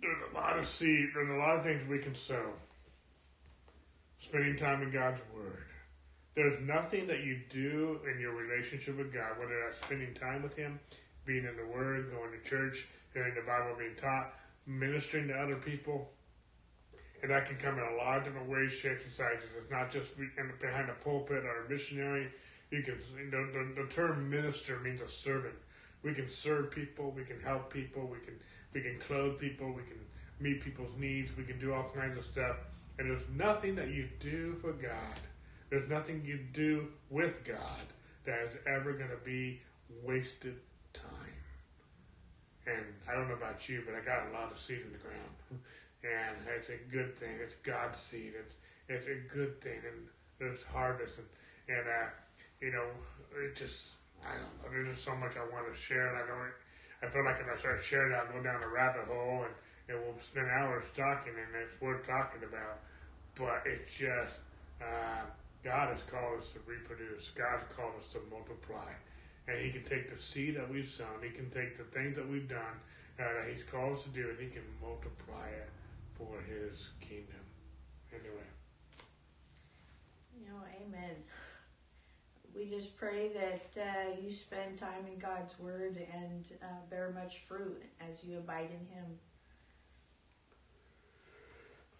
there's a lot of seed. There's a lot of things we can sow. Spending time in God's Word there's nothing that you do in your relationship with God, whether that's spending time with Him, being in the Word, going to church, hearing the Bible being taught, ministering to other people. And that can come in a lot of different ways, shapes, and sizes. It's not just behind a pulpit or a missionary. You can the, the, the term minister means a servant. We can serve people. We can help people. We can we can clothe people. We can meet people's needs. We can do all kinds of stuff. And there's nothing that you do for God. There's nothing you do with God that is ever going to be wasted time. And I don't know about you, but I got a lot of seed in the ground, and it's a good thing. It's God's seed. It's it's a good thing, and there's harvest, and and uh, you know, it just I don't know. There's just so much I want to share, and I don't. I feel like if I start sharing, I'll go down a rabbit hole, and and we'll spend hours talking, and it's worth talking about. But it's just uh, God has called us to reproduce. God has called us to multiply and he can take the seed that we've sown, he can take the things that we've done uh, that he's called us to do, and he can multiply it for his kingdom. Anyway. You know, amen. We just pray that uh, you spend time in God's Word and uh, bear much fruit as you abide in Him.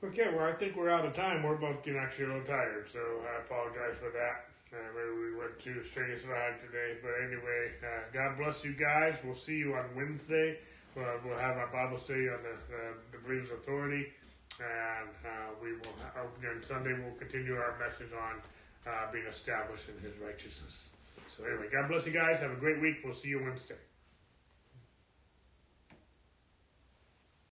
Okay, well, I think we're out of time. We're both getting actually a little tired, so I apologize for that. Uh, maybe we went too straight as line today, but anyway, uh, God bless you guys. We'll see you on Wednesday. Uh, we'll have our Bible study on the, uh, the believer's authority, and uh, we will. Ha- then Sunday we'll continue our message on uh, being established in His righteousness. So anyway, God bless you guys. Have a great week. We'll see you Wednesday.